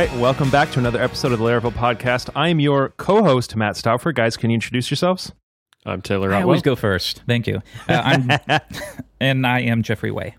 All right, welcome back to another episode of the Laravel podcast. I am your co-host Matt Stauffer. Guys, can you introduce yourselves? I'm Taylor I always go first. Thank you. Uh, I'm, and I am Jeffrey Way.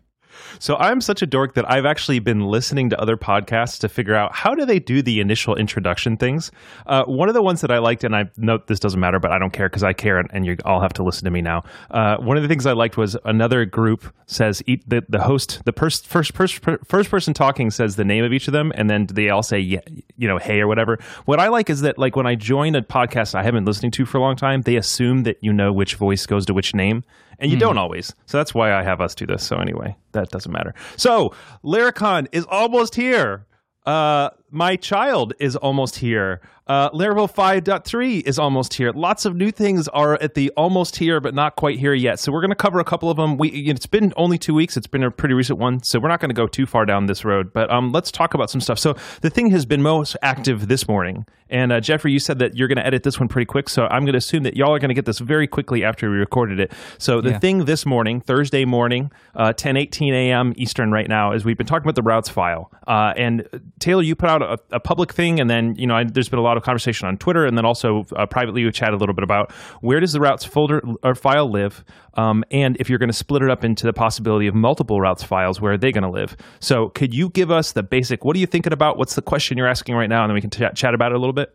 So I'm such a dork that I've actually been listening to other podcasts to figure out how do they do the initial introduction things. Uh, one of the ones that I liked, and I note this doesn't matter, but I don't care because I care, and, and you all have to listen to me now. Uh, one of the things I liked was another group says eat, the the host, the pers- first pers- first person talking says the name of each of them, and then they all say yeah, you know hey or whatever. What I like is that like when I join a podcast I haven't been listening to for a long time, they assume that you know which voice goes to which name and you don't always. So that's why I have us do this. So anyway, that doesn't matter. So Laracon is almost here. Uh, my child is almost here. Uh, Laravel 5.3 is almost here. Lots of new things are at the almost here, but not quite here yet. So we're going to cover a couple of them. We it's been only two weeks. It's been a pretty recent one, so we're not going to go too far down this road. But um, let's talk about some stuff. So the thing has been most active this morning, and uh, Jeffrey, you said that you're going to edit this one pretty quick. So I'm going to assume that y'all are going to get this very quickly after we recorded it. So the Yeah. thing this morning, Thursday morning, uh, 10 18 a.m. Eastern, right now, is we've been talking about the routes file. Uh, and uh, Taylor, you put out a, a public thing, and then you know I, there's been a lot of conversation on Twitter, and then also uh, privately we chatted a little bit about where does the routes folder or file live, um, and if you're going to split it up into the possibility of multiple routes files, where are they going to live? So could you give us the basic? What are you thinking about? What's the question you're asking right now, and then we can chat chat about it a little bit.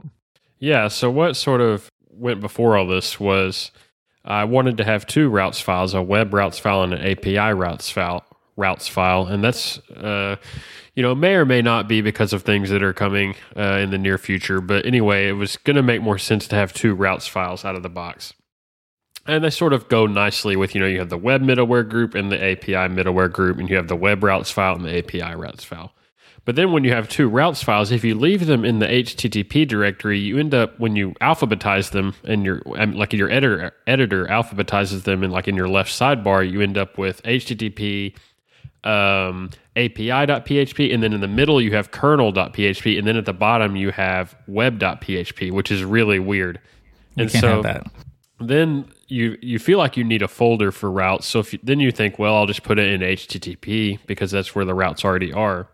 yeah, so what sort of went before all this was I wanted to have two routes files, a web routes file and an API routes file routes file, and that's uh, you know may or may not be because of things that are coming uh, in the near future. But anyway, it was going to make more sense to have two routes files out of the box. And they sort of go nicely with, you know, you have the web middleware group and the API middleware group, and you have the web routes file and the API routes file. But then when you have two routes files, if you leave them in the HTTP directory, you end up when you alphabetize them and your um, like your editor editor alphabetizes them and like in your left sidebar, you end up with HTTP um, API.php, and then in the middle you have kernel.php, and then at the bottom you have web.php, which is really weird. You and so then you you feel like you need a folder for routes. So if you, then you think, well, I'll just put it in HTTP because that's where the routes already are.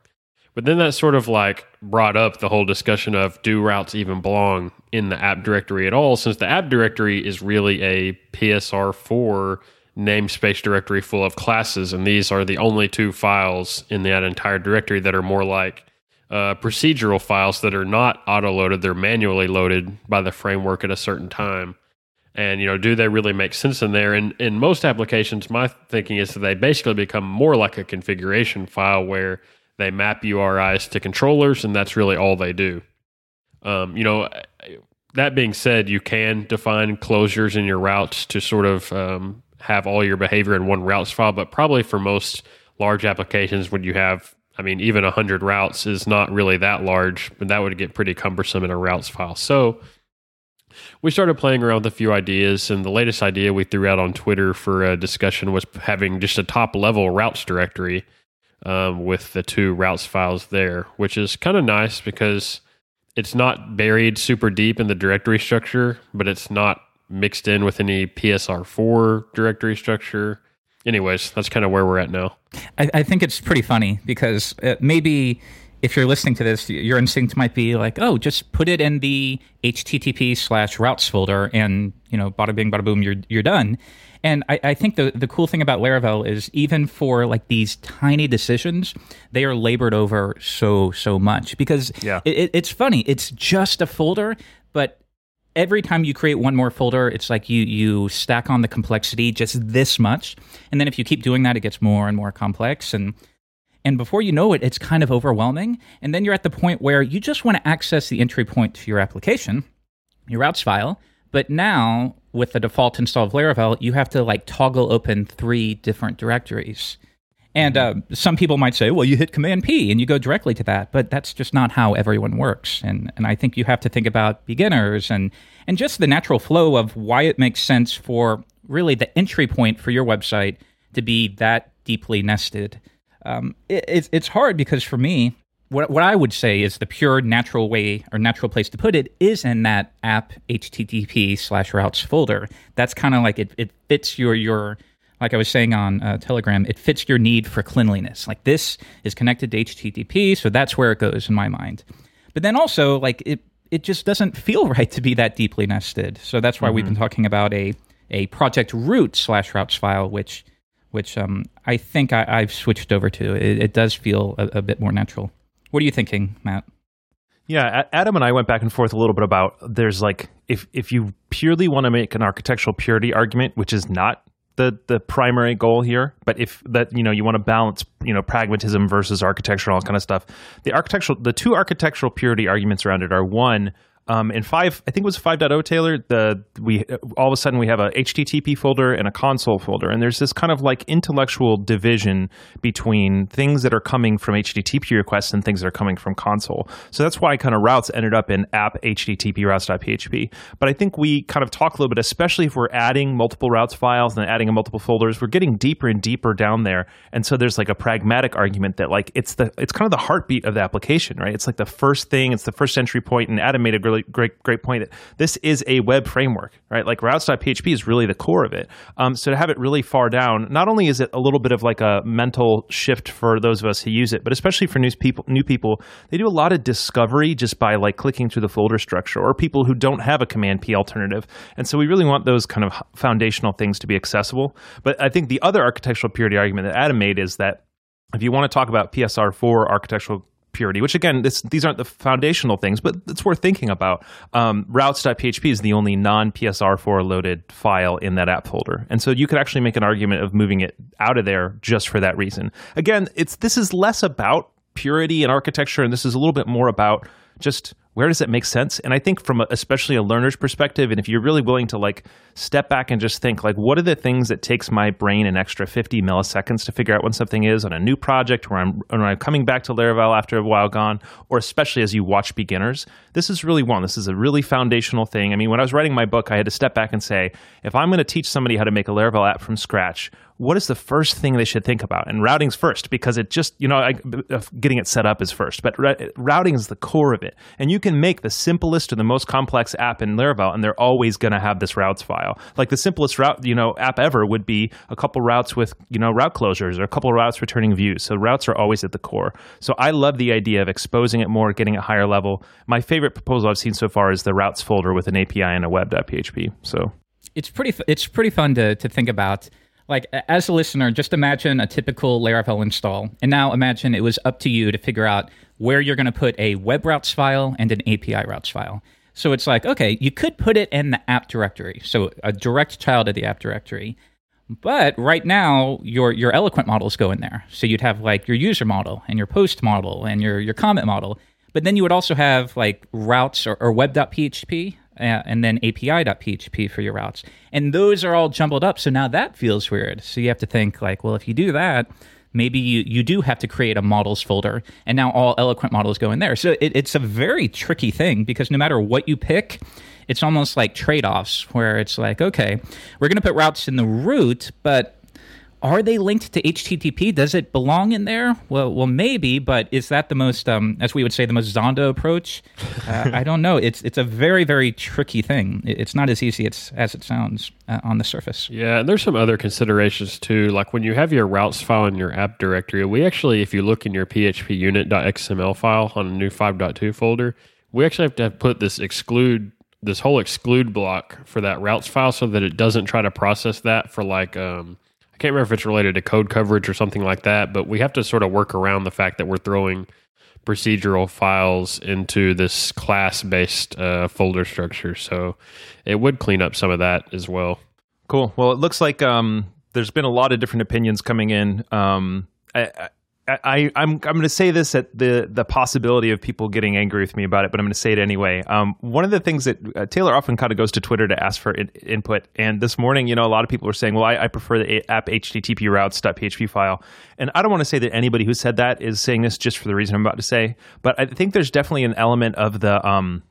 But then that sort of like brought up the whole discussion of do routes even belong in the app directory at all? Since the app directory is really a PSR4 namespace directory full of classes, and these are the only two files in that entire directory that are more like uh, procedural files that are not auto loaded; they're manually loaded by the framework at a certain time. And you know do they really make sense in there? And in most applications my thinking is that they basically become more like a configuration file where they map uris to controllers and that's really all they do. Um, you know that being said you can define closures in your routes to sort of um, have all your behavior in one routes file but probably for most large applications when you have i mean even 100 routes is not really that large but that would get pretty cumbersome in a routes file. So we started playing around with a few ideas, and the latest idea we threw out on Twitter for a discussion was having just a top level routes directory um, with the two routes files there, which is kind of nice because it's not buried super deep in the directory structure, but it's not mixed in with any PSR4 directory structure. Anyways, that's kind of where we're at now. I, I think it's pretty funny because uh, maybe if you're listening to this, your instinct might be like, oh, just put it in the HTTP slash routes folder and, you know, bada bing, bada boom, you're, you're done. And I, I think the, the cool thing about Laravel is even for like these tiny decisions, they are labored over so, so much because Yeah. it, it- it's funny. It's just a folder, but every time you create one more folder, it's like you you stack on the complexity just this much, and then if you keep doing that, it gets more and more complex, and and before you know it, it's kind of overwhelming, and then you're at the point where you just want to access the entry point to your application, your routes file, but now with the default install of Laravel, you have to like toggle open three different directories. And uh, some people might say, well, you hit Command P and you go directly to that, but that's just not how everyone works. And and I think you have to think about beginners and and just the natural flow of why it makes sense for really the entry point for your website to be that deeply nested. Um, it, it's it's hard because for me, what what I would say is the pure natural way or natural place to put it is in that app HTTP slash routes folder. That's kind of like it it fits your your like I was saying on uh, Telegram, it fits your need for cleanliness. Like this is connected to HTTP, so that's where it goes in my mind. But then also, like it, it just doesn't feel right to be that deeply nested. So that's why mm-hmm. we've been talking about a a project root slash routes file, which which um, I think I, have switched over to. It, it does feel a, a bit more natural. What are you thinking, Matt? Yeah, Adam and I went back and forth a little bit about there's like if if you purely want to make an architectural purity argument, which is not the the primary goal here. But if that you know you want to balance you know pragmatism versus architecture and all kind of stuff, the architectural the two architectural purity arguments around it are one um, in five, I think it was 5.0, Taylor. The we all of a sudden we have a HTTP folder and a console folder, and there's this kind of like intellectual division between things that are coming from HTTP requests and things that are coming from console. So that's why kind of routes ended up in app HTTP routes.php. But I think we kind of talk a little bit, especially if we're adding multiple routes files and adding multiple folders, we're getting deeper and deeper down there. And so there's like a pragmatic argument that like it's the it's kind of the heartbeat of the application, right? It's like the first thing, it's the first entry point, and Adam made a really great great point. This is a web framework, right? Like routes.php is really the core of it. Um, so to have it really far down, not only is it a little bit of like a mental shift for those of us who use it, but especially for new people, new people, they do a lot of discovery just by like clicking through the folder structure, or people who don't have a Command P alternative. And so we really want those kind of foundational things to be accessible. But I think the other architectural purity argument that Adam made is that if you want to talk about PSR4 architectural purity, which again, this, these aren't the foundational things, but it's worth thinking about. Um, routes.php is the only non PSR4 loaded file in that app folder. And so you could actually make an argument of moving it out of there just for that reason. Again, it's this is less about purity and architecture, and this is a little bit more about just where does it make sense? And i think from a, especially a learner's perspective and if you're really willing to like step back and just think like what are the things that takes my brain an extra 50 milliseconds to figure out when something is on a new project where i'm when i'm coming back to laravel after a while gone or especially as you watch beginners this is really one this is a really foundational thing i mean when i was writing my book i had to step back and say if i'm going to teach somebody how to make a laravel app from scratch what is the first thing they should think about? And routing's first because it just, you know, I, getting it set up is first, but routing is the core of it. And you can make the simplest or the most complex app in Laravel, and they're always going to have this routes file. Like the simplest route, you know, app ever would be a couple routes with, you know, route closures or a couple routes returning views. So routes are always at the core. So I love the idea of exposing it more, getting it higher level. My favorite proposal I've seen so far is the routes folder with an API and a web.php. So it's pretty, it's pretty fun to, to think about like as a listener, just imagine a typical Laravel install, and now imagine it was up to you to figure out where you're going to put a web routes file and an API routes file. So it's like, okay, you could put it in the app directory, so a direct child of the app directory. But right now, your your eloquent models go in there. So you'd have like your user model and your post model and your your comment model. But then you would also have like routes or, or web.php uh, and then API.php for your routes. And those are all jumbled up. So now that feels weird. So you have to think like, well, if you do that, maybe you, you do have to create a models folder and now all eloquent models go in there. So it, it's a very tricky thing because no matter what you pick, it's almost like trade-offs where it's like, okay, we're going to put routes in the root, but are they linked to HTTP? Does it belong in there? Well, well, maybe, but is that the most, um, as we would say, the most Zonda approach? Uh, I don't know. It's it's a very very tricky thing. It's not as easy as, as it sounds uh, on the surface. Yeah, and there's some other considerations too. Like when you have your routes file in your app directory, we actually, if you look in your phpunit.xml file on a new 5.2 folder, we actually have to have put this exclude this whole exclude block for that routes file so that it doesn't try to process that for like um, can't remember if it's related to code coverage or something like that, but we have to sort of work around the fact that we're throwing procedural files into this class based uh, folder structure. So it would clean up some of that as well. Cool. Well, it looks like um, there's been a lot of different opinions coming in. Um, I, I, I'm I'm going to say this at the the possibility of people getting angry with me about it, but I'm going to say it anyway. Um, one of the things that uh, Taylor often kind of goes to Twitter to ask for in, input, and this morning, you know, a lot of people were saying, "Well, I, I prefer the app HTTP routes.php file," and I don't want to say that anybody who said that is saying this just for the reason I'm about to say, but I think there's definitely an element of the um,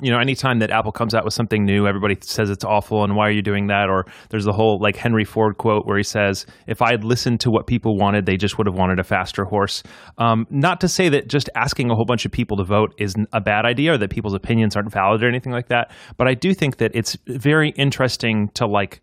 you know, anytime that Apple comes out with something new, everybody says it's awful and why are you doing that? Or there's the whole like Henry Ford quote where he says, if I had listened to what people wanted, they just would have wanted a faster horse. Um, not to say that just asking a whole bunch of people to vote is a bad idea or that people's opinions aren't valid or anything like that. But I do think that it's very interesting to like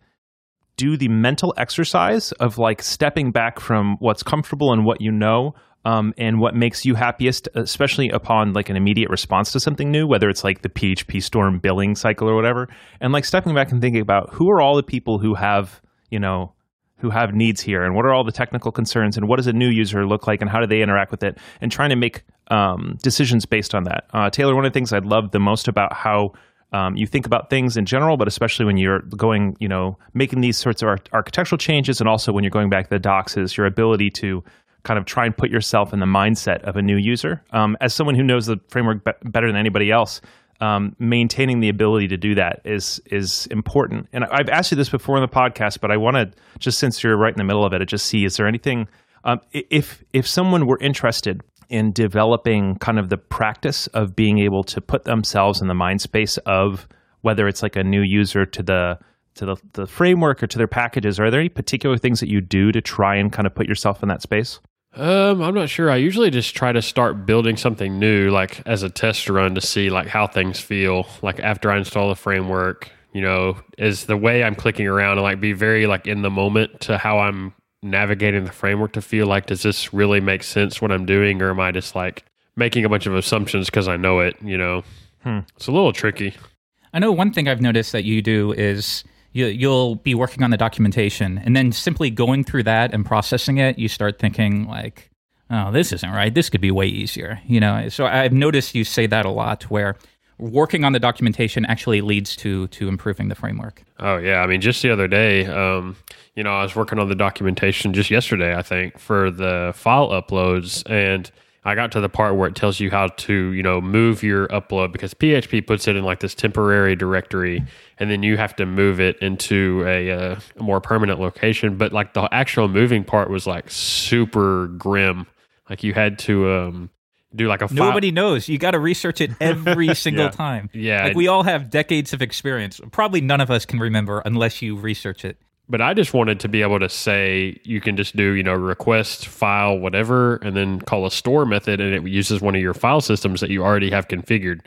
do the mental exercise of like stepping back from what's comfortable and what you know um, and what makes you happiest, especially upon like an immediate response to something new, whether it's like the PhpStorm billing cycle or whatever, and like stepping back and thinking about who are all the people who have, you know, who have needs here and what are all the technical concerns and what does a new user look like and how do they interact with it and trying to make um, decisions based on that. Uh, Taylor, one of the things I love the most about how um, you think about things in general, but especially when you're going, you know, making these sorts of ar- architectural changes, and also when you're going back to the docs, is your ability to kind of try and put yourself in the mindset of a new user. Um, as someone who knows the framework be- better than anybody else, um, maintaining the ability to do that is is important. And I've asked you this before in the podcast, but I want to just since you're right in the middle of it, just see is there anything um, if if someone were interested in developing kind of the practice of being able to put themselves in the mind space of whether it's like a new user to the to the, the framework or to their packages are there any particular things that you do to try and kind of put yourself in that space um, I'm not sure. I usually just try to start building something new, like as a test run to see like how things feel. Like after I install the framework, you know, is the way I'm clicking around and like be very like in the moment to how I'm navigating the framework to feel like does this really make sense what I'm doing or am I just like making a bunch of assumptions because I know it, you know. Hmm. It's a little tricky. I know one thing I've noticed that you do is you, you'll be working on the documentation and then simply going through that and processing it, you start thinking like, oh, this isn't right. This could be way easier, you know. So I've noticed you say that a lot where working on the documentation actually leads to to improving the framework. Oh yeah, I mean, just the other day, um, you know, I was working on the documentation just yesterday, I think, for the file uploads, and I got to the part where it tells you how to, you know, move your upload because PHP puts it in like this temporary directory, and then you have to move it into a, uh, a more permanent location. But like the actual moving part was like super grim. Like you had to um, do like a file. nobody knows you got to research it every single yeah. time Yeah. like we all have decades of experience probably none of us can remember unless you research it But I just wanted to be able to say you can just do, you know, request file whatever and then call a store method and it uses one of your file systems that you already have configured,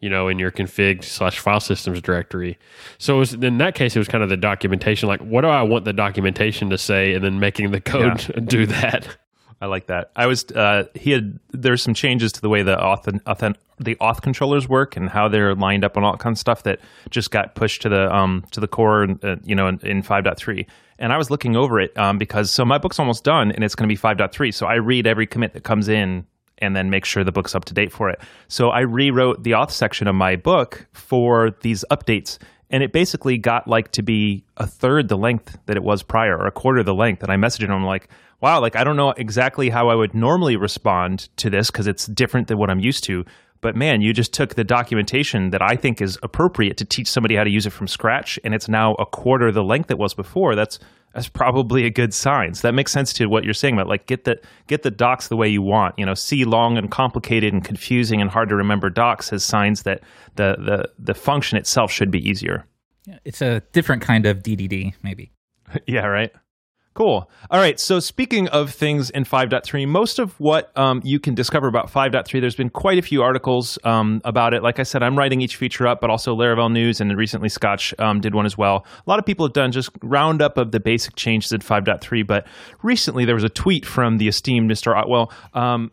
you know, in your config slash file systems directory. So it was, in that case, it was kind of the documentation, like what do I want the documentation to say and then making the code do that. I like that. I was uh, he had there's some changes to the way the auth, auth the auth controllers work and how they're lined up and all kind of stuff that just got pushed to the um to the core uh, you know in, in 5.3 and I was looking over it um, because so my book's almost done and it's going to be 5.3 so I read every commit that comes in and then make sure the book's up to date for it. So I rewrote the auth section of my book for these updates and it basically got like to be a third the length that it was prior or a quarter the length. And i messaged him like wow like i don't know exactly how i would normally respond to this because it's different than what i'm used to but man you just took the documentation that i think is appropriate to teach somebody how to use it from scratch and it's now a quarter the length it was before. That's that's probably a good sign. So that makes sense to what you're saying about like get the get the docs the way you want. You know see long and complicated and confusing and hard to remember docs as signs that the the the function itself should be easier. It's a different kind of ddd maybe. Yeah, right. Cool. All right. So, speaking of things in 5.3, most of what um, you can discover about 5.3, there's been quite a few articles um, about it. Like I said, I'm writing each feature up, but also Laravel News and recently Scotch um, did one as well. A lot of people have done just roundup of the basic changes in 5.3, but recently there was a tweet from the esteemed Mr. Otwell um,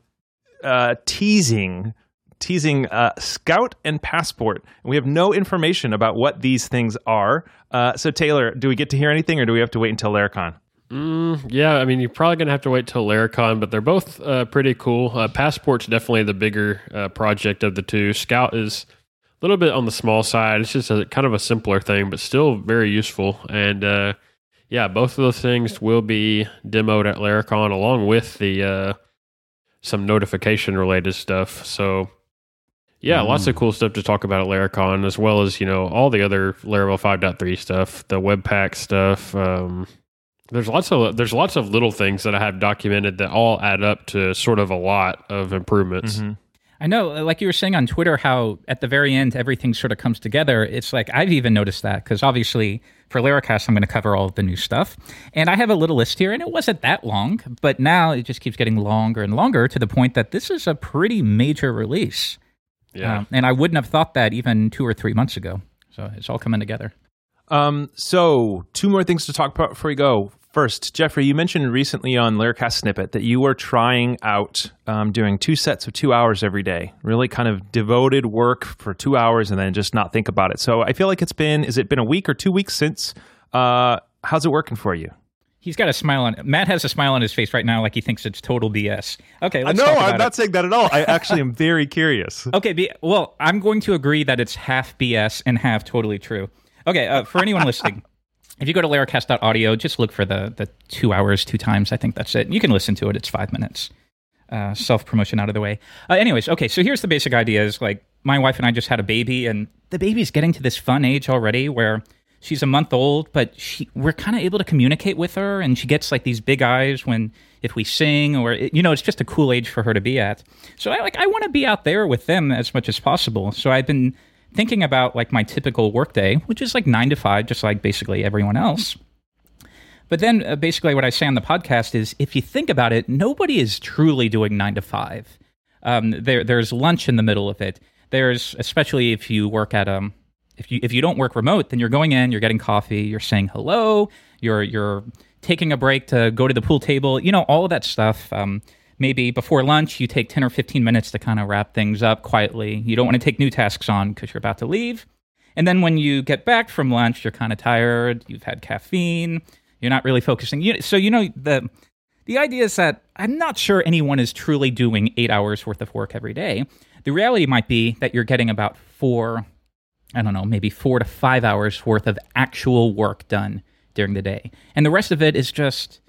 uh, teasing teasing uh, Scout and Passport. We have no information about what these things are. Uh, so, Taylor, do we get to hear anything, or do we have to wait until Laracon? Mm, yeah, I mean, you're probably going to have to wait till Laracon, but they're both uh, pretty cool. Uh, Passport's definitely the bigger uh, project of the two. Scout is a little bit on the small side. It's just a kind of a simpler thing, but still very useful. And uh, yeah, both of those things will be demoed at Laracon along with the uh, some notification related stuff. So yeah, Mm. lots of cool stuff to talk about at Laracon, as well as you know all the other Laravel 5.3 stuff, the Webpack stuff. Um, there's lots of there's lots of little things that I have documented that all add up to sort of a lot of improvements. Mm-hmm. I know, like you were saying on Twitter, how at the very end everything sort of comes together. It's like I've even noticed that because obviously for Laracast I'm going to cover all of the new stuff, and I have a little list here, and it wasn't that long, but now it just keeps getting longer and longer to the point that this is a pretty major release. Yeah, Um, and I wouldn't have thought that even two or three months ago. So it's all coming together. Um, so, two more things to talk about before we go. First, Jeffrey, you mentioned recently on Laracast Snippet that you were trying out um, doing two sets of two hours every day, really kind of devoted work for two hours and then just not think about it. So I feel like it's been, is it been a week or two weeks since? Uh, how's it working for you? He's got a smile on. Matt has a smile on his face right now, like he thinks it's total BS. Okay, let's no, talk about I'm not it. saying that at all. I actually am very curious. Okay, be, well, I'm going to agree that it's half BS and half totally true. Okay, uh, for anyone listening, if you go to laracast.audio, just look for the the two hours, two times. I think that's it. You can listen to it. It's five minutes. Uh, Self promotion out of the way. Uh, anyways, okay, so here's the basic idea: is like my wife and I just had a baby, and the baby's getting to this fun age already where she's a month old, but she we're kind of able to communicate with her, and she gets like these big eyes when if we sing or you know it's just a cool age for her to be at. So I like I want to be out there with them as much as possible. So I've been thinking about like my typical workday, which is like nine to five, just like basically everyone else. But then uh, basically what I say on the podcast is if you think about it, nobody is truly doing nine to five. Um, there, there's lunch in the middle of it. There's especially if you work at um, if you if you don't work remote, then you're going in, you're getting coffee, you're saying hello, you're you're taking a break to go to the pool table, you know, all of that stuff. Um, maybe before lunch, you take ten or fifteen minutes to kind of wrap things up quietly. You don't want to take new tasks on because you're about to leave. And then when you get back from lunch, you're kind of tired. You've had caffeine. You're not really focusing. So you know the the idea is that I'm not sure anyone is truly doing eight hours worth of work every day. The reality might be that you're getting about four, I don't know, maybe four to five hours worth of actual work done during the day, and the rest of it is just.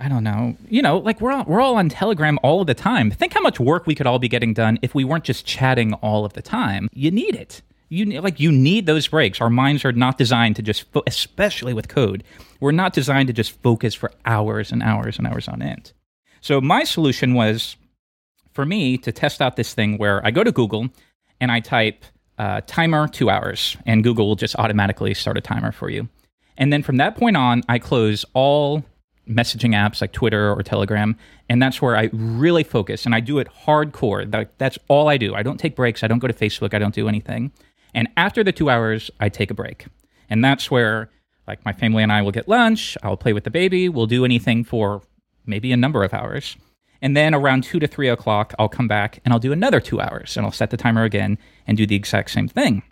I don't know. You know, like we're all, we're all on Telegram all of the time. Think how much work we could all be getting done if we weren't just chatting all of the time. You need it. You like you need those breaks. Our minds are not designed to just, fo- especially with code, we're not designed to just focus for hours and hours and hours on end. So my solution was for me to test out this thing where I go to Google and I type uh, timer two hours, and Google will just automatically start a timer for you. And then from that point on, I close all messaging apps like Twitter or Telegram, and that's where I really focus and I do it hardcore. That, that's all I do. I don't take breaks. I don't go to Facebook. I don't do anything. And after the two hours, I take a break, and that's where like my family and I will get lunch. I'll play with the baby. We'll do anything for maybe a number of hours. And then around two to three o'clock, I'll come back and I'll do another two hours and I'll set the timer again and do the exact same thing.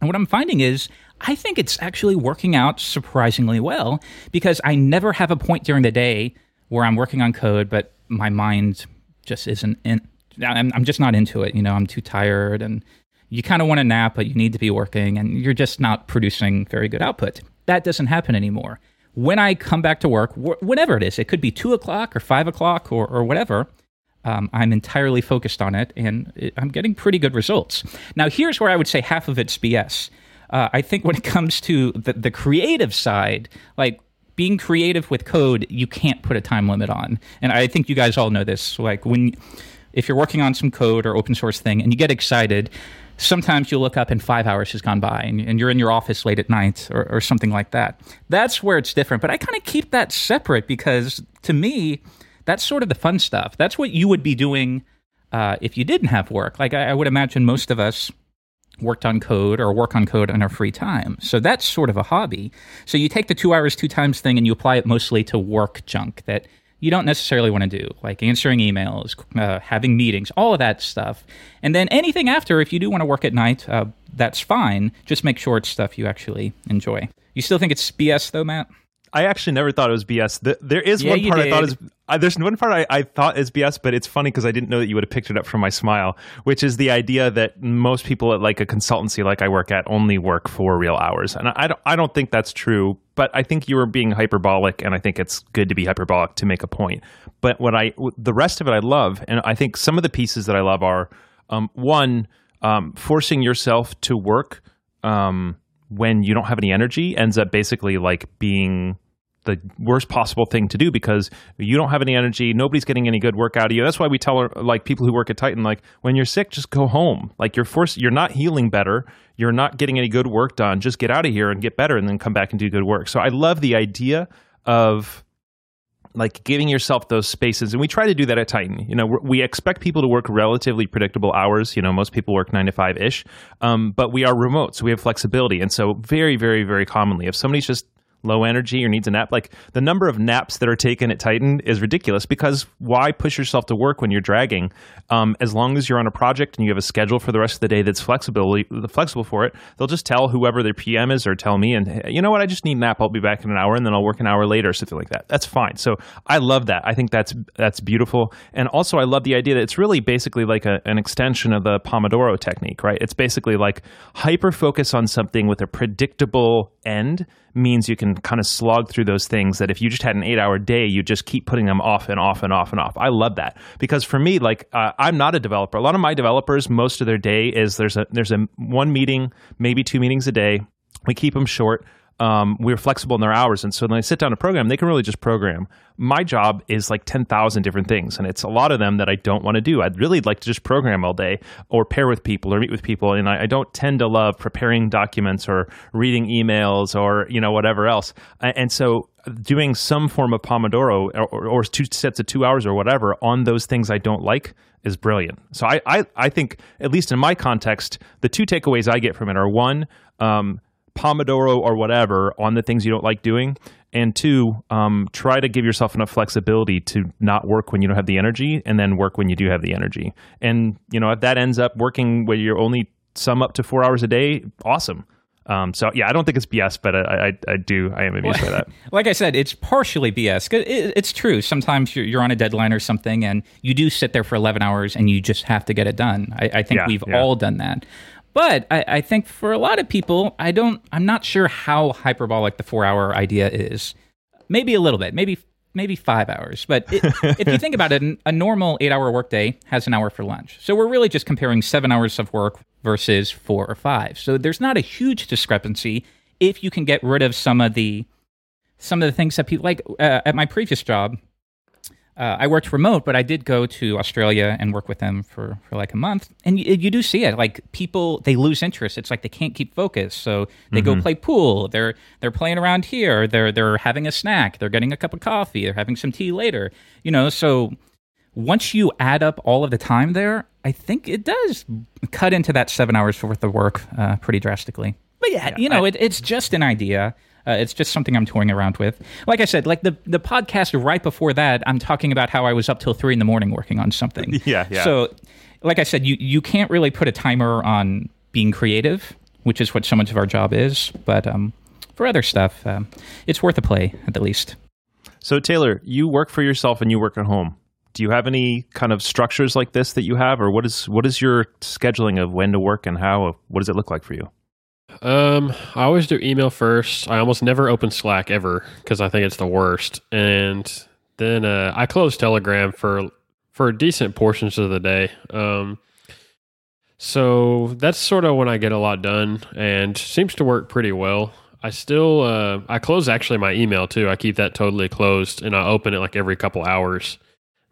And what I'm finding is I think it's actually working out surprisingly well because I never have a point during the day where I'm working on code, but my mind just isn't in. I'm, I'm just not into it. You know, I'm too tired and you kind of want to nap, but you need to be working and you're just not producing very good output. That doesn't happen anymore. When I come back to work, wh- whatever it is, it could be two o'clock or five o'clock or, or whatever. Um, I'm entirely focused on it, and I'm getting pretty good results. Now, here's where I would say half of it's BS. Uh, I think when it comes to the, the creative side, like being creative with code, you can't put a time limit on. And I think you guys all know this. Like when, if you're working on some code or open source thing and you get excited, sometimes you'll look up and five hours has gone by and, and you're in your office late at night or, or something like that. That's where it's different. But I kind of keep that separate because to me, that's sort of the fun stuff. That's what you would be doing uh, if you didn't have work. Like I, I would imagine most of us worked on code or work on code in our free time. So that's sort of a hobby. So you take the two hours, two times thing and you apply it mostly to work junk that you don't necessarily want to do, like answering emails, uh, having meetings, all of that stuff. And then anything after, if you do want to work at night, uh, that's fine. Just make sure it's stuff you actually enjoy. You still think it's BS though, Matt? I actually never thought it was BS. The, there is Yeah, one part I thought is uh, there's one part I, I thought is BS, but it's funny because I didn't know that you would have picked it up from my smile, which is the idea that most people at like a consultancy like I work at only work for real hours, and I don't I don't think that's true. But I think you were being hyperbolic, and I think it's good to be hyperbolic to make a point. But what I the rest of it I love, and I think some of the pieces that I love are um, one um, forcing yourself to work. Um, when you don't have any energy ends up basically like being the worst possible thing to do because you don't have any energy nobody's getting any good work out of you. That's why we tell like people who work at tighten like when you're sick just go home. Like you're forced you're not healing better. You're not getting any good work done. Just get out of here and get better and then come back and do good work. So i love the idea of like giving yourself those spaces and we try to do that at tighten. You know we're- expect people to work relatively predictable hours. You know most people work nine to five ish um, but we are remote so we have flexibility. And so very very very commonly if somebody's just low energy or needs a nap. Like the number of naps that are taken at Tighten is ridiculous because why push yourself to work when you're dragging? Um, as long as you're on a project and you have a schedule for the rest of the day that's flexible, flexible for it, they'll just tell whoever their PM is or tell me, and you know what, I just need a nap. I'll be back in an hour, and then I'll work an hour later or something like that. That's fine. So I love that. I think that's that's beautiful, and also I love the idea that it's really basically like a, an extension of the Pomodoro technique, right? It's basically like hyper focus on something with a predictable end means you can kind of slog through those things that if you just had an eight hour day, you just keep putting them off and off and off and off. I love that because for me, like uh, I'm not a developer. A lot of my developers, most of their day is there's a there's a one meeting, maybe two meetings a day. We keep them short um, we're flexible in their hours. And so when they sit down to program, they can really just program. My job is like 10,000 different things. And it's a lot of them that I don't want to do. I'd really like to just program all day or pair with people or meet with people. And I, I don't tend to love preparing documents or reading emails or, you know, whatever else. And so doing some form of Pomodoro or, or two sets of two hours or whatever on those things I don't like is brilliant. So I, I, I think, at least in my context, the two takeaways I get from it are one, um, Pomodoro or whatever on the things you don't like doing. And two, um, try to give yourself enough flexibility to not work when you don't have the energy and then work when you do have the energy. And, you know, if that ends up working where you're only sum up to four hours a day, awesome. Um, so yeah, I don't think it's BS, but I, I, I do I am amused by that. like I said, it's partially BS. It, it's true. Sometimes you're, you're, on a deadline or something, and you do sit there for 11 hours, and you just have to get it done. I, I think yeah, we've yeah. all done that. But I, I, think for a lot of people, I don't. I'm not sure how hyperbolic the four hour idea is. Maybe a little bit. Maybe maybe five hours. But it, if you think about it, a normal eight hour workday has an hour for lunch. So we're really just comparing seven hours of work versus four or five. So there's not a huge discrepancy if you can get rid of some of the some of the things that people like uh, at my previous job uh, I worked remote, but I did go to Australia and work with them for, for like a month. And you, you do see it. Like people, they lose interest. It's like they can't keep focus. So they mm-hmm. go play pool. They're they're playing around here. They're they're having a snack. They're getting a cup of coffee. They're having some tea later. You know. So once you add up all of the time there, I think it does cut into that seven hours worth of work uh, pretty drastically. But yeah, yeah you know, I, it, it's just an idea. Uh, it's just something I'm toying around with. Like I said, like the the podcast right before that, I'm talking about how I was up till three in the morning working on something. yeah, yeah. So, like I said, you you can't really put a timer on being creative, which is what so much of our job is. But um, for other stuff, um, it's worth a play at the least. So Taylor, you work for yourself and you work at home. Do you have any kind of structures like this that you have, or what is what is your scheduling of when to work and how? What does it look like for you? Um, I always do email first. I almost never open Slack ever because I think it's the worst. And then uh, I close Telegram for for decent portions of the day. Um, so that's sort of when I get a lot done, and seems to work pretty well. I still uh, I close actually my email too. I keep that totally closed, and I open it like every couple hours.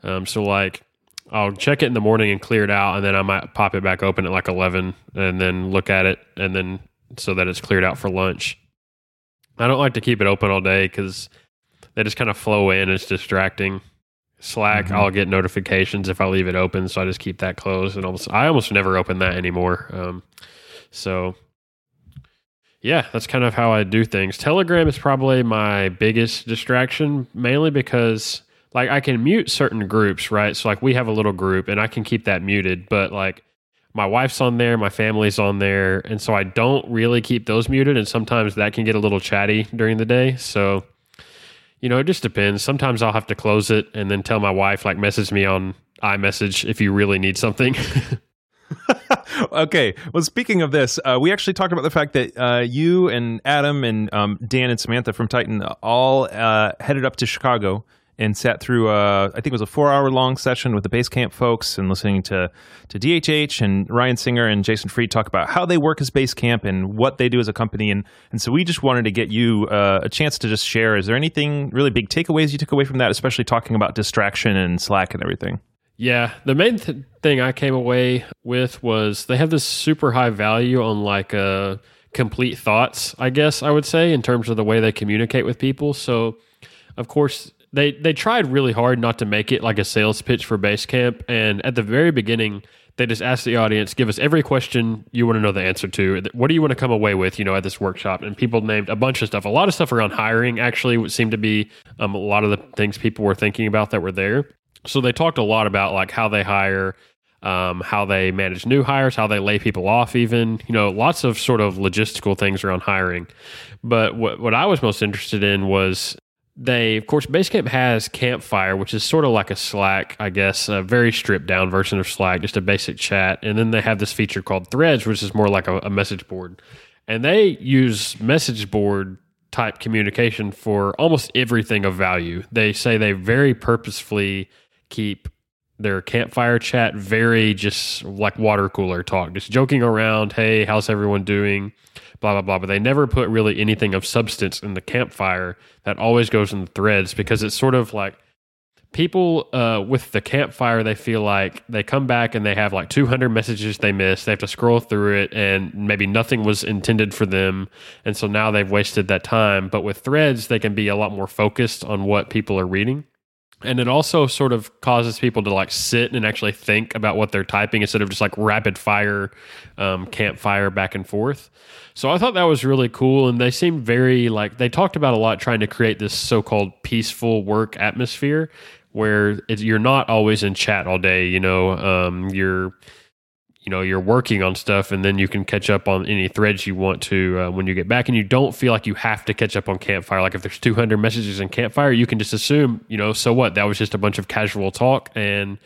Um, so like I'll check it in the morning and clear it out, and then I might pop it back open at like eleven, and then look at it, and then so that it's cleared out for lunch. I don't like to keep it open all day because they just kind of flow in. It's distracting. Slack, mm-hmm. I'll get notifications if I leave it open, so I just keep that closed. And almost, I almost never open that anymore. Um, so, yeah, that's kind of how I do things. Telegram is probably my biggest distraction, mainly because like I can mute certain groups, right? So like we have a little group, and I can keep that muted, but like my wife's on there, my family's on there, and so I don't really keep those muted. And sometimes that can get a little chatty during the day. So, you know, it just depends. Sometimes I'll have to close it and then tell my wife, like, message me on iMessage if you really need something. okay. Well, speaking of this, uh, we actually talked about the fact that uh, you and Adam and um, Dan and Samantha from Tighten all uh, headed up to Chicago and sat through a, I think it was a four hour long session with the Basecamp folks and listening to to DHH and Ryan Singer and Jason Fried talk about how they work as Basecamp and what they do as a company. And and so we just wanted to get you uh, a chance to just share. Is there anything really big takeaways you took away from that, especially talking about distraction and Slack and everything? Yeah, the main th- thing I came away with was they have this super high value on like uh, complete thoughts. I guess I would say in terms of the way they communicate with people. So, of course, they they tried really hard not to make it like a sales pitch for Basecamp, and at the very beginning, they just asked the audience, give us every question you want to know the answer to. What do you want to come away with, you know, at this workshop? And people named a bunch of stuff. A lot of stuff around hiring actually seemed to be um, a lot of the things people were thinking about that were there. So they talked a lot about like how they hire, um, how they manage new hires, how they lay people off, even you know, lots of sort of logistical things around hiring. But what what I was most interested in was they, of course, Basecamp has Campfire, which is sort of like a Slack, I guess, a very stripped down version of Slack, just a basic chat. And then they have this feature called Threads, which is more like a, a message board. And they use message board type communication for almost everything of value. They say they very purposefully keep their campfire chat very just like water cooler talk, just joking around. Hey, how's everyone doing? Blah blah blah. But they never put really anything of substance in the campfire. That always goes in the threads because it's sort of like people uh, with the campfire. They feel like they come back and they have like 200 messages they missed. They have to scroll through it, and maybe nothing was intended for them, and so now they've wasted that time. But with threads, they can be a lot more focused on what people are reading and it also sort of causes people to like sit and actually think about what they're typing instead of just like rapid fire um, campfire back and forth. So i thought that was really cool and they seemed very like they talked about a lot trying to create this so-called peaceful work atmosphere where you're not always in chat all day you know um, you're you know you're working on stuff and then you can catch up on any threads you want to uh, when you get back. And you don't feel like you have to catch up on campfire. Like if there's 200 messages in campfire you can just assume you know so what? That was just a bunch of casual talk and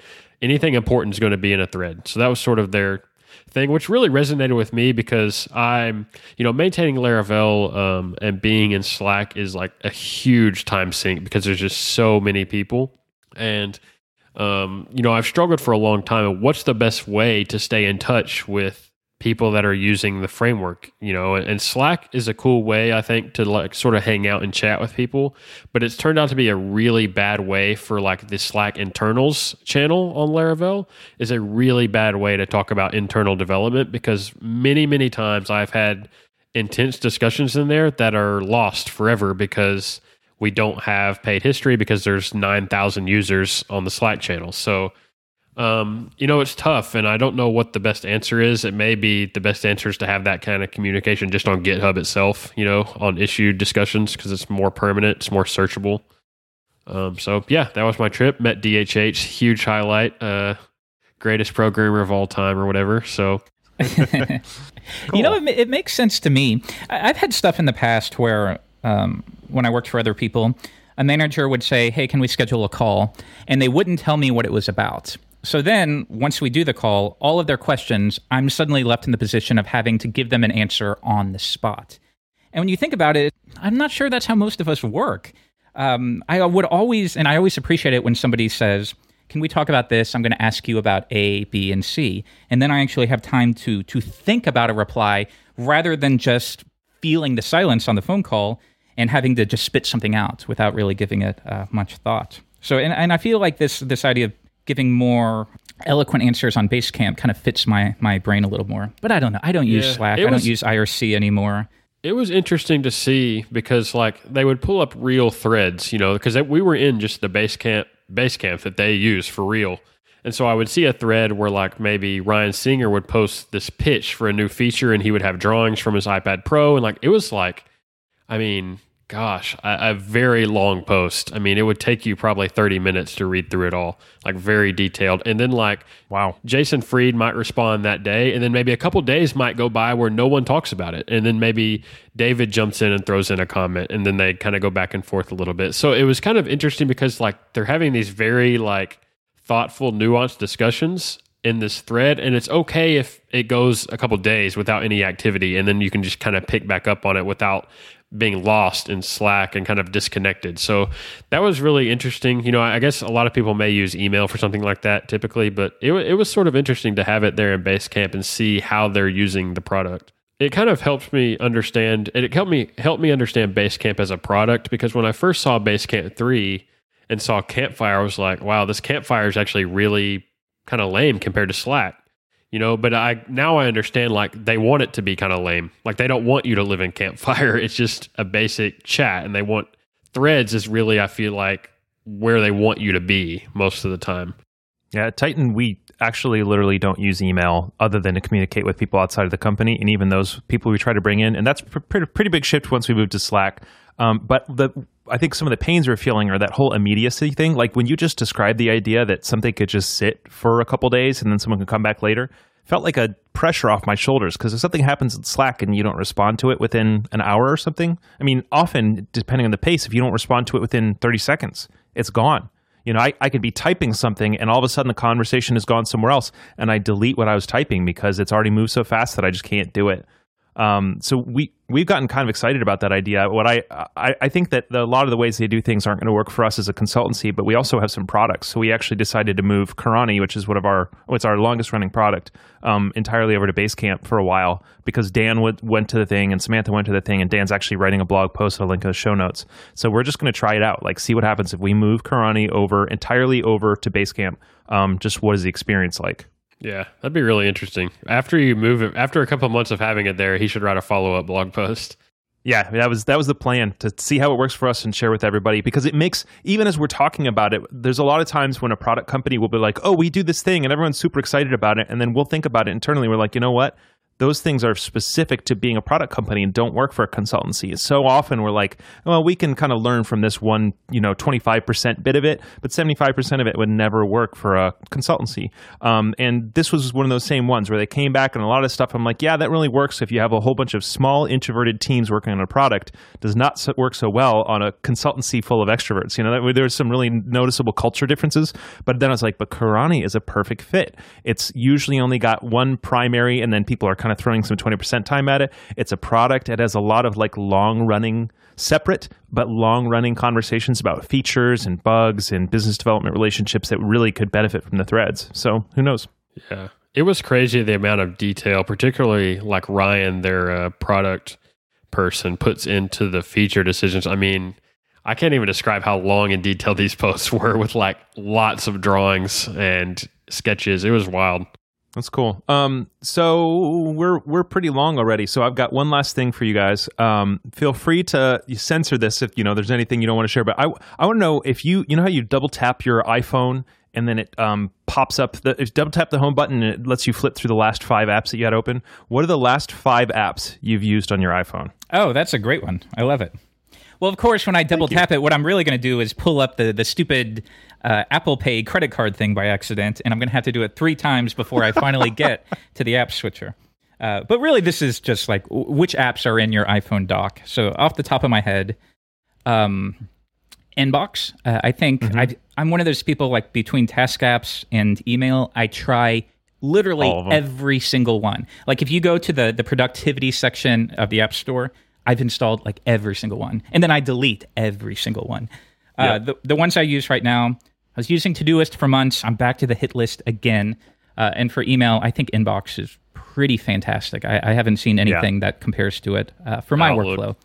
anything important is going to be in a thread. So that was sort of their thing which really resonated with me because i'm you know maintaining laravel um, and being in slack is like a huge time sink because there's just so many people. And um, you know, I've struggled for a long time. What's the best way to stay in touch with people that are using the framework? You know, and Slack is a cool way, I think, to like sort of hang out and chat with people. But it's turned out to be a really bad way for like the Slack internals channel on Laravel is a really bad way to talk about internal development because many, many times I've had intense discussions in there that are lost forever because we don't have paid history because there's 9,000 users on the Slack channel. So, um, you know, it's tough, and I don't know what the best answer is. It may be the best answer is to have that kind of communication just on GitHub itself, you know, on issue discussions because it's more permanent, it's more searchable. Um, so, yeah, that was my trip. Met DHH, huge highlight, uh, greatest programmer of all time or whatever. So, cool. you know, it, it, makes sense to me. I, I've had stuff in the past where um, when I worked for other people, a manager would say, Hey, can we schedule a call? And they wouldn't tell me what it was about. So then, once we do the call, all of their questions, I'm suddenly left in the position of having to give them an answer on the spot. And when you think about it, I'm not sure that's how most of us work. Um, I would always, and I always appreciate it when somebody says, "Can we talk about this? I'm going to ask you about A, B, and C," and then I actually have time to to think about a reply rather than just feeling the silence on the phone call and having to just spit something out without really giving it uh, much thought. So, and, and I feel like this this idea of giving more eloquent answers on Basecamp kind of fits my my brain a little more. But I don't know. I don't use Slack. I don't use IRC anymore. It was interesting to see because like they would pull up real threads, you know, because we were in just the Basecamp Basecamp that they use for real. And so I would see a thread where like maybe Ryan Singer would post this pitch for a new feature and he would have drawings from his iPad Pro and like it was like I mean, gosh, a, a, very long post. I mean, it would take you probably 30 minutes to read through it all, like very detailed. And then, like, wow, Jason Fried might respond that day. And then maybe a couple days might go by where no one talks about it. And then maybe David jumps in and throws in a comment. And then they kind of go back and forth a little bit. So it was kind of interesting because, like, they're having these very, like, thoughtful, nuanced discussions in this thread and it's okay if it goes a couple days without any activity and then you can just kind of pick back up on it without being lost in Slack and kind of disconnected. So that was really interesting. You know, I guess a lot of people may use email for something like that typically, but it, it was sort of interesting to have it there in Basecamp and see how they're using the product. It kind of helped me understand, it helped me help me understand Basecamp as a product because when I first saw Basecamp three and saw Campfire, I was like, wow, this Campfire is actually really kind of lame compared to Slack you know but i now i understand like they want it to be kind of lame. Like they don't want you to live in campfire. It's just a basic chat and they want threads is really i feel like where they want you to be most of the time. Yeah, Tighten, we actually literally don't use email other than to communicate with people outside of the company, and even those people we try to bring in, and that's a pretty, pretty big shift once we moved to Slack. Um, but the I think some of the pains we're feeling are that whole immediacy thing. Like when you just described the idea that something could just sit for a couple days and then someone can come back later, felt like a pressure off my shoulders because if something happens in Slack and you don't respond to it within an hour or something, I mean, often depending on the pace, if you don't respond to it within 30 seconds, it's gone. You know, I, I could be typing something and all of a sudden the conversation has gone somewhere else and I delete what I was typing because it's already moved so fast that I just can't do it. Um, so we we've gotten kind of excited about that idea. What I I, I think that the, a lot of the ways they do things aren't going to work for us as a consultancy, but we also have some products. So we actually decided to move Karani, which is one of our what's our longest running product, um, entirely over to Basecamp for a while because Dan w- went to the thing and Samantha went to the thing, and Dan's actually writing a blog post. I'll link in the show notes. So we're just going to try it out, like see what happens if we move Karani over entirely over to Basecamp. Um, just what is the experience like? Yeah, that'd be really interesting. After you move it, after a couple of months of having it there, he should write a follow up blog post. Yeah, that was that was the plan to see how it works for us and share with everybody because it makes even as we're talking about it, there's a lot of times when a product company will be like, "Oh, we do this thing," and everyone's super excited about it, and then we'll think about it internally. We're like, you know what? Those things are specific to being a product company and don't work for a consultancy. So often we're like, well, we can kind of learn from this one, you know, 25% bit of it, but 75% of it would never work for a consultancy. Um, and this was one of those same ones where they came back and a lot of stuff. I'm like, yeah, that really works if you have a whole bunch of small introverted teams working on a product. Does not work so well on a consultancy full of extroverts. You know, there's some really noticeable culture differences. But then I was like, but Karani is a perfect fit. It's usually only got one primary, and then people are kind kind of throwing some 20% time at it. It's a product. It has a lot of like long running, separate, but long running conversations about features and bugs and business development relationships that really could benefit from the threads. So who knows? Yeah. It was crazy the amount of detail, particularly like Ryan, their uh, product person, puts into the feature decisions. I mean, I can't even describe how long and detailed these posts were with like lots of drawings and sketches. It was wild. That's cool. Um, so we're we're pretty long already. So I've got one last thing for you guys. Um, feel free to censor this if you know there's anything you don't want to share. But I I want to know if you you know how you double tap your iPhone and then it um, pops up the if double tap the home button and it lets you flip through the last five apps that you had open. What are the last five apps you've used on your iPhone? Oh, that's a great one. I love it. Well, of course, when I double tap it, what I'm really going to do is pull up the the stupid uh, Apple Pay credit card thing by accident, and I'm going to have to do it three times before I finally get to the app switcher. Uh, but really, this is just like which apps are in your iPhone dock. So, off the top of my head, um, Inbox. Uh, I think mm-hmm. i am one of those people like between task apps and email, I try literally every single one. Like if you go to the the productivity section of the App Store, I've installed like every single one, and then I delete every single one. Uh, the the ones I use right now, I was using Todoist for months. I'm back to the hit list again, uh, and for email, I think Inbox is pretty fantastic. I, I haven't seen anything yeah. that compares to it uh, for my Outlook. workflow.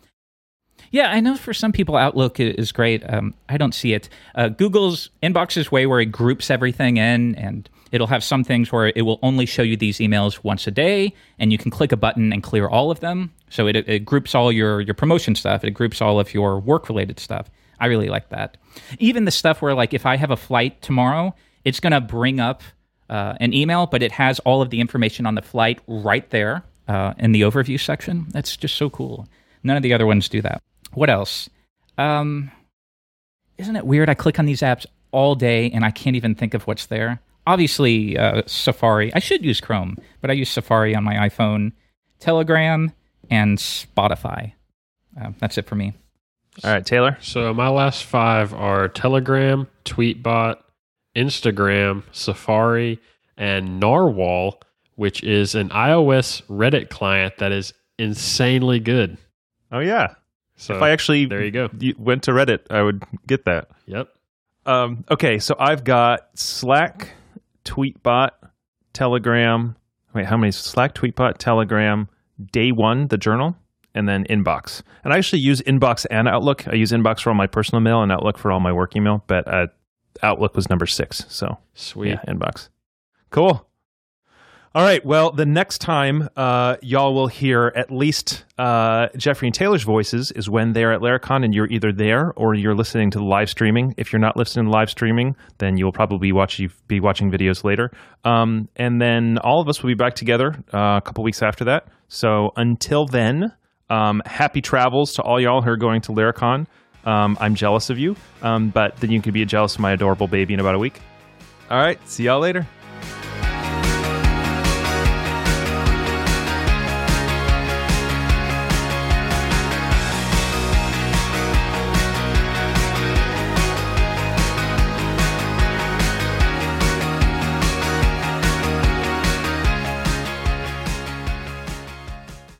Yeah, I know for some people Outlook is great. Um, I don't see it. Uh, Google's inbox is way where it groups everything in, and it'll have some things where it will only show you these emails once a day, and you can click a button and clear all of them. So it, it groups all your your promotion stuff. It groups all of your work related stuff. I really like that. Even the stuff where like if I have a flight tomorrow, it's gonna bring up uh, an email, but it has all of the information on the flight right there uh, in the overview section. That's just so cool. None of the other ones do that. What else? Um, isn't it weird? I click on these apps all day and I can't even think of what's there. Obviously, uh, Safari. I should use Chrome, but I use Safari on my iPhone, Telegram, and Spotify. Uh, that's it for me. All right, Taylor. So my last five are Telegram, Tweetbot, Instagram, Safari, and Narwhal, which is an iOS Reddit client that is insanely good. Oh yeah. So if I actually there you go went to Reddit, I would get that. Yep. Um, okay, so I've got Slack, Tweetbot, Telegram. Wait, how many? Slack, Tweetbot, Telegram, Day One, the journal, and then Inbox. And I actually use Inbox and Outlook. I use Inbox for all my personal mail and Outlook for all my work email, but uh, Outlook was number six. So sweet. Yeah, Inbox. Cool. All right. Well, the next time uh, y'all will hear at least uh, Jeffrey and Taylor's voices is when they're at Laracon and you're either there or you're listening to the live streaming. If you're not listening to live streaming, then you'll probably watch be watching videos later. Um, and then all of us will be back together uh, a couple weeks after that. So until then, um, happy travels to all y'all who are going to Laracon. Um, I'm jealous of you, um, but then you can be jealous of my adorable baby in about a week. All right. See y'all later.